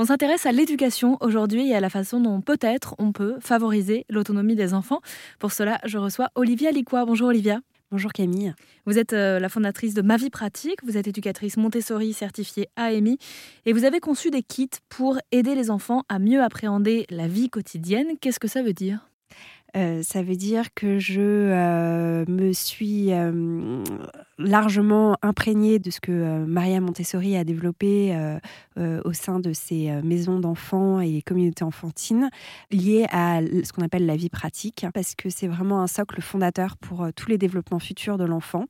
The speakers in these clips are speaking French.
On s'intéresse à l'éducation aujourd'hui et à la façon dont peut-être on peut favoriser l'autonomie des enfants. Pour cela, je reçois Olivia Licois. Bonjour Olivia. Bonjour Camille. Vous êtes euh, la fondatrice de Ma Vie Pratique, vous êtes éducatrice Montessori certifiée AMI et vous avez conçu des kits pour aider les enfants à mieux appréhender la vie quotidienne. Qu'est-ce que ça veut dire? Euh, ça veut dire que je euh, me suis largement imprégnée de ce que Maria Montessori a développé au sein de ses maisons d'enfants et communautés enfantines liées à ce qu'on appelle la vie pratique, parce que c'est vraiment un socle fondateur pour tous les développements futurs de l'enfant.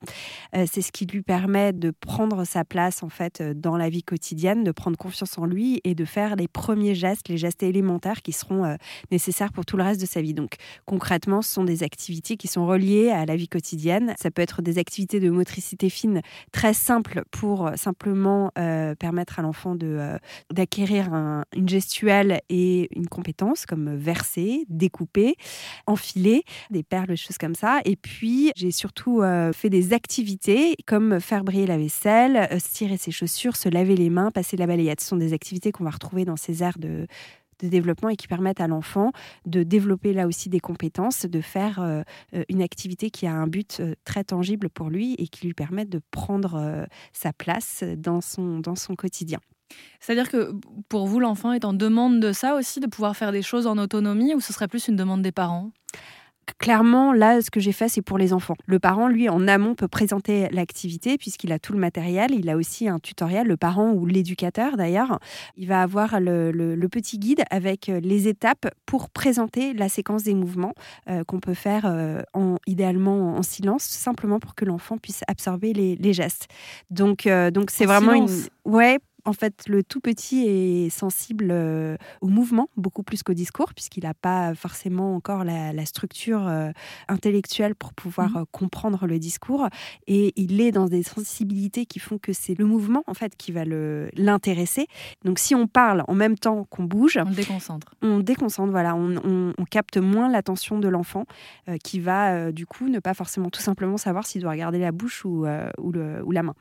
c'est ce qui lui permet de prendre sa place en fait dans la vie quotidienne, de prendre confiance en lui et de faire les premiers gestes, les gestes élémentaires qui seront nécessaires pour tout le reste de sa vie. Donc concrètement, ce sont des activités qui sont reliées à la vie quotidienne. Ça peut être des activités de motricité fine très simples pour simplement euh, permettre à l'enfant euh, d'acquérir une gestuelle et une compétence comme verser, découper, enfiler, des perles, des choses comme ça. Et puis, j'ai surtout euh, fait des activités comme faire briller la vaisselle, tirer ses chaussures, se laver les mains, passer la balayette. Ce sont des activités qu'on va retrouver dans ces aires de de développement et qui permettent à l'enfant de développer là aussi des compétences, de faire euh, euh, une activité qui a un but euh, très tangible pour lui et qui lui permet de prendre sa place dans son, dans son quotidien. C'est-à-dire que pour vous, l'enfant est en demande de ça aussi, de pouvoir faire des choses en autonomie, ou ce serait plus une demande des parents? Clairement, là, ce que j'ai fait, c'est pour les enfants. Le parent, lui, en amont, peut présenter l'activité puisqu'il a tout le matériel. Il a aussi un tutoriel, le parent ou l'éducateur d'ailleurs. Il va avoir le, petit guide avec euh, les étapes pour présenter la séquence des mouvements euh, qu'on peut faire euh, en, idéalement en silence, simplement pour que l'enfant puisse absorber les, gestes. Donc, donc c'est vraiment une. Ouais, en fait, le tout petit est sensible euh, au mouvement beaucoup plus qu'au discours, puisqu'il n'a pas forcément encore la, structure euh, intellectuelle pour pouvoir mmh. euh, comprendre le discours. Et il est dans des sensibilités qui font que c'est le mouvement, en fait, qui va l'intéresser. Donc, si on parle en même temps qu'on bouge, on déconcentre. On déconcentre, voilà. On, capte moins l'attention de l'enfant, qui va, du coup, ne pas forcément tout simplement savoir s'il doit regarder la bouche ou, ou la main.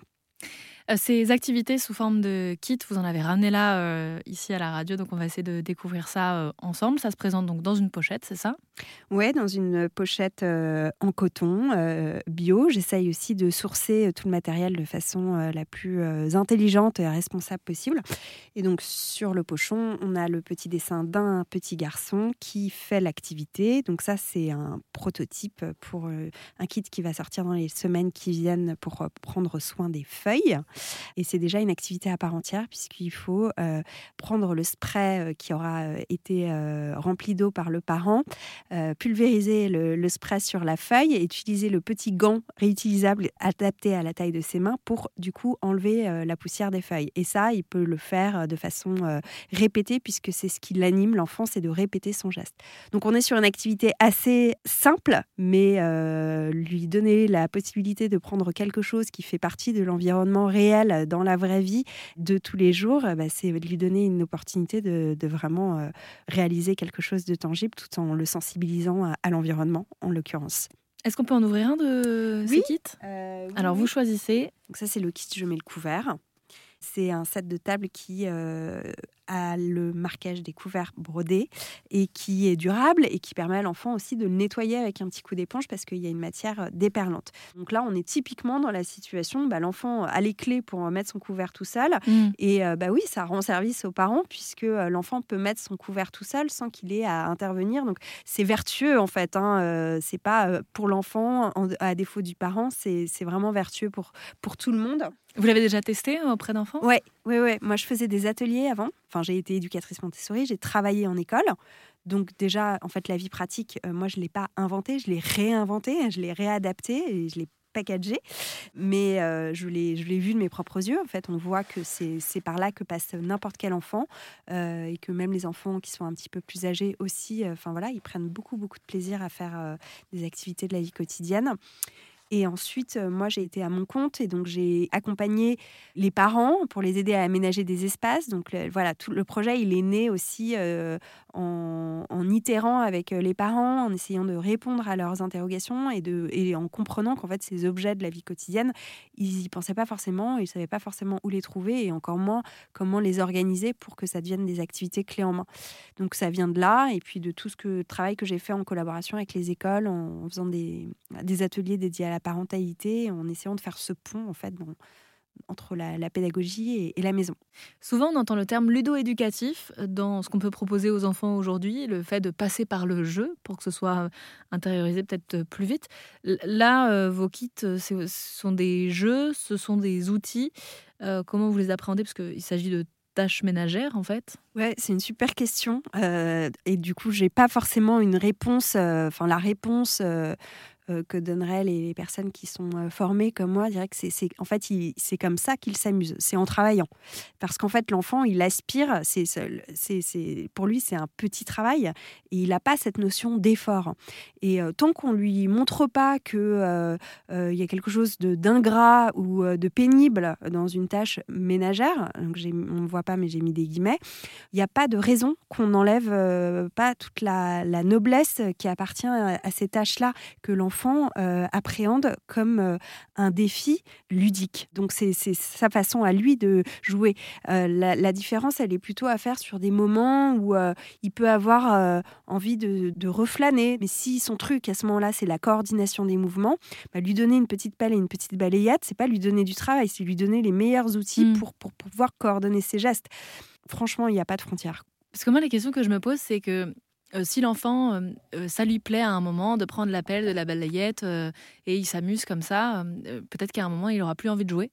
Euh, ces activités sous forme de kit, vous en avez ramené là, euh, ici à la radio, donc on va essayer de découvrir ça euh, ensemble. Ça se présente donc dans une pochette, c'est ça? Oui, dans une pochette en coton bio. J'essaye aussi de sourcer tout le matériel de façon la plus intelligente et responsable possible. Et donc sur le pochon, on a le petit dessin d'un petit garçon qui fait l'activité. Donc ça, c'est un prototype pour un kit qui va sortir dans les semaines qui viennent pour prendre soin des feuilles. Et c'est déjà une activité à part entière puisqu'il faut euh, prendre le spray euh, qui aura euh, été rempli d'eau par le parent, pulvériser le, spray sur la feuille et utiliser le petit gant réutilisable adapté à la taille de ses mains pour du coup enlever la poussière des feuilles. Et ça, il peut le faire de façon répétée puisque c'est ce qui l'anime, l'enfant, c'est de répéter son geste. Donc on est sur une activité assez simple, mais lui donner la possibilité de prendre quelque chose qui fait partie de l'environnement réel dans la vraie vie de tous les jours, euh, bah, c'est lui donner une opportunité de, vraiment euh, réaliser quelque chose de tangible tout en le sensibilisant à, l'environnement, en l'occurrence. Est-ce qu'on peut en ouvrir un de ces kits? Euh, Alors, vous choisissez. Donc ça, c'est le kit Je mets le couvert. C'est un set de table qui à le marquage des couverts brodés et qui est durable et qui permet à l'enfant aussi de le nettoyer avec un petit coup d'éponge parce qu'il y a une matière euh, déperlante. Donc là, on est typiquement dans la situation, bah, l'enfant a les clés pour mettre son couvert tout seul mmh. et euh, bah oui, ça rend service aux parents puisque euh, l'enfant peut mettre son couvert tout seul sans qu'il ait à intervenir. Donc c'est vertueux en fait, hein. c'est pas pour l'enfant à défaut du parent, c'est vraiment vertueux pour, pour tout le monde. Vous l'avez déjà testé auprès d'enfants? Oui, ouais, ouais. Moi, je faisais des ateliers avant. J'ai été éducatrice Montessori, j'ai travaillé en école. Donc déjà, en fait, la vie pratique, euh, moi, je ne l'ai pas inventée, je l'ai réinventée, je l'ai réadaptée et je l'ai packagée. Mais euh, je l'ai vu de mes propres yeux. En fait, on voit que c'est par là que passe n'importe quel enfant euh, et que même les enfants qui sont un petit peu plus âgés aussi, enfin voilà, ils prennent beaucoup, beaucoup de plaisir à faire des activités de la vie quotidienne. Et ensuite, moi, j'ai été à mon compte et donc j'ai accompagné les parents pour les aider à aménager des espaces. Donc voilà, tout le projet, il est né aussi en, en, itérant avec les parents, en essayant de répondre à leurs interrogations et, de, et en comprenant qu'en fait, ces objets de la vie quotidienne, ils n'y pensaient pas forcément, ils ne savaient pas forcément où les trouver et encore moins comment les organiser pour que ça devienne des activités clés en main. Donc ça vient de là et puis de tout ce que, travail que j'ai fait en collaboration avec les écoles, en, faisant des, des, ateliers dédiés à la parentalité, en essayant de faire ce pont en fait entre la, pédagogie et, la maison. Souvent, on entend le terme ludo-éducatif dans ce qu'on peut proposer aux enfants aujourd'hui, le fait de passer par le jeu pour que ce soit intériorisé peut-être plus vite. Là, euh, vos kits, ce sont des jeux, ce sont des outils. Euh, comment vous les appréhendez? Parce qu'il s'agit de tâches ménagères en fait Ouais, c'est une super question. Euh, et du coup, j'ai pas forcément une réponse, euh, enfin la réponse euh, que donneraient les, personnes qui sont euh, formées comme moi, dirais que c'est, en fait, c'est comme ça qu'il s'amuse, c'est en travaillant. Parce qu'en fait, l'enfant, il aspire, c'est, c'est, pour lui, c'est un petit travail, et il n'a pas cette notion d'effort. Et euh, tant qu'on lui montre pas qu'il il y a quelque chose de, d'ingrat ou de pénible dans une tâche ménagère, donc on ne voit pas, mais j'ai mis des guillemets, il n'y a pas de raison qu'on n'enlève pas toute la, noblesse qui appartient à, à ces tâches-là que l'enfant euh, appréhende comme euh, un défi ludique. Donc c'est sa façon à lui de jouer. Euh, la, différence, elle est plutôt à faire sur des moments où il peut avoir envie de, de, reflâner. Mais si son truc à ce moment-là, c'est la coordination des mouvements, bah, lui donner une petite pelle et une petite balayette, c'est pas lui donner du travail, c'est lui donner les meilleurs outils mmh. pour, pour pouvoir coordonner ses gestes. Franchement, il n'y a pas de frontières. Parce que moi, la question que je me pose, c'est que euh, si l'enfant, euh, euh, ça lui plaît à un moment de prendre la pelle, de la balayette, et il s'amuse comme ça, peut-être qu'à un moment, il aura plus envie de jouer.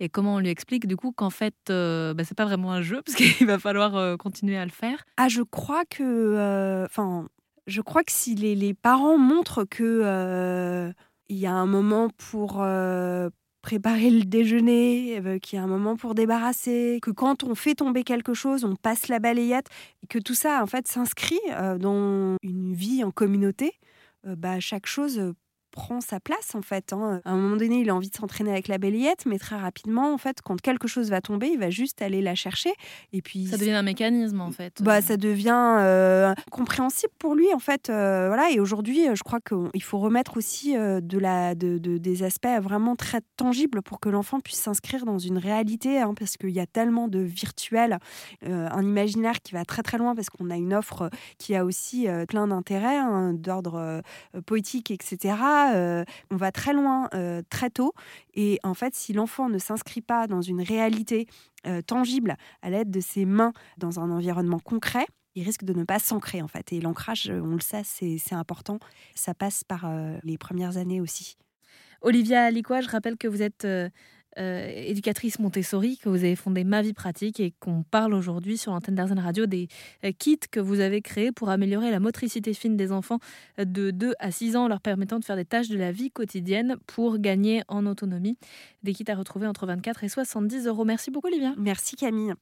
Et comment on lui explique du coup qu'en fait, bah, c'est pas vraiment un jeu, parce qu'il va falloir continuer à le faire? Ah, je crois que. Enfin, je crois que si les, les parents montrent que. il y a un moment pour, préparer le déjeuner, euh, qu'il y a un moment pour débarrasser, que quand on fait tomber quelque chose, on passe la balayette, et que tout ça en fait s'inscrit euh, dans une vie en communauté, euh, bah, chaque chose prend sa place en fait. Hein. À un moment donné, il a envie de s'entraîner avec la balayette, mais très rapidement, en fait, quand quelque chose va tomber, il va juste aller la chercher. Et puis ça devient un mécanisme en fait. Bah, ça devient euh, compréhensible pour lui en fait. Euh, voilà. Et aujourd'hui, je crois qu'il faut remettre aussi euh, de la, de, des aspects vraiment très tangibles pour que l'enfant puisse s'inscrire dans une réalité, hein, parce qu'il y a tellement de virtuel, un imaginaire qui va très très loin, parce qu'on a une offre qui a aussi plein d'intérêts hein, d'ordre poétique, etc. Euh, on va très loin euh, très tôt. Et en fait, si l'enfant ne s'inscrit pas dans une réalité euh, tangible à l'aide de ses mains dans un environnement concret, il risque de ne pas s'ancrer en fait. Et l'ancrage, on le sait, c'est important. Ça passe par les premières années aussi. Olivia Liquois, je rappelle que vous êtes euh, éducatrice Montessori, que vous avez fondé Ma Vie Pratique et qu'on parle aujourd'hui sur l'antenne d'Arzen Radio des euh, kits que vous avez créés pour améliorer la motricité fine des enfants de 2 à 6 ans, leur permettant de faire des tâches de la vie quotidienne pour gagner en autonomie. Des kits à retrouver entre 24 et 70 euros. Merci beaucoup, Olivia. Merci, Camille.